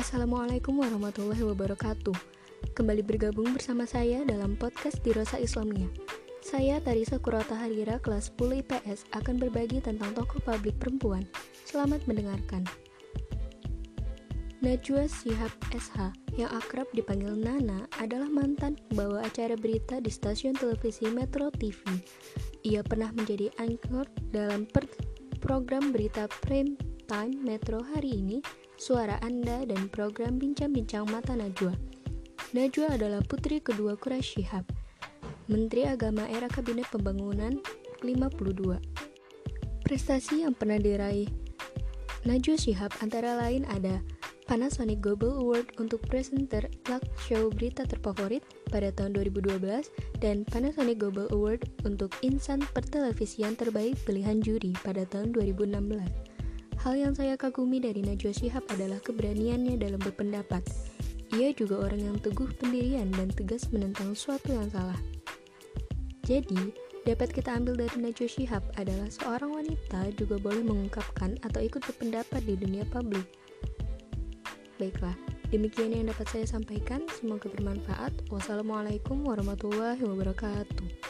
Assalamualaikum warahmatullahi wabarakatuh. Kembali bergabung bersama saya dalam podcast di Rosa Islamia. Saya Tarisa Kurota Harira kelas 10 IPS akan berbagi tentang tokoh publik perempuan. Selamat mendengarkan. Najwa Sihab SH yang akrab dipanggil Nana adalah mantan pembawa acara berita di stasiun televisi Metro TV. Ia pernah menjadi anchor dalam program berita prime time Metro hari ini Suara Anda, dan program Bincang-Bincang Mata Najwa. Najwa adalah putri kedua Quraish Shihab, Menteri Agama era Kabinet Pembangunan 52. Prestasi yang pernah diraih Najwa Shihab antara lain ada Panasonic Global Award untuk presenter talk show berita terfavorit pada tahun 2012 dan Panasonic Global Award untuk insan pertelevisian terbaik pilihan juri pada tahun 2016. Hal yang saya kagumi dari Najwa Shihab adalah keberaniannya dalam berpendapat. Ia juga orang yang teguh pendirian dan tegas menentang suatu yang salah. Jadi, dapat kita ambil dari Najwa Shihab adalah seorang wanita juga boleh mengungkapkan atau ikut berpendapat di dunia publik. Baiklah, demikian yang dapat saya sampaikan. Semoga bermanfaat. Wassalamualaikum warahmatullahi wabarakatuh.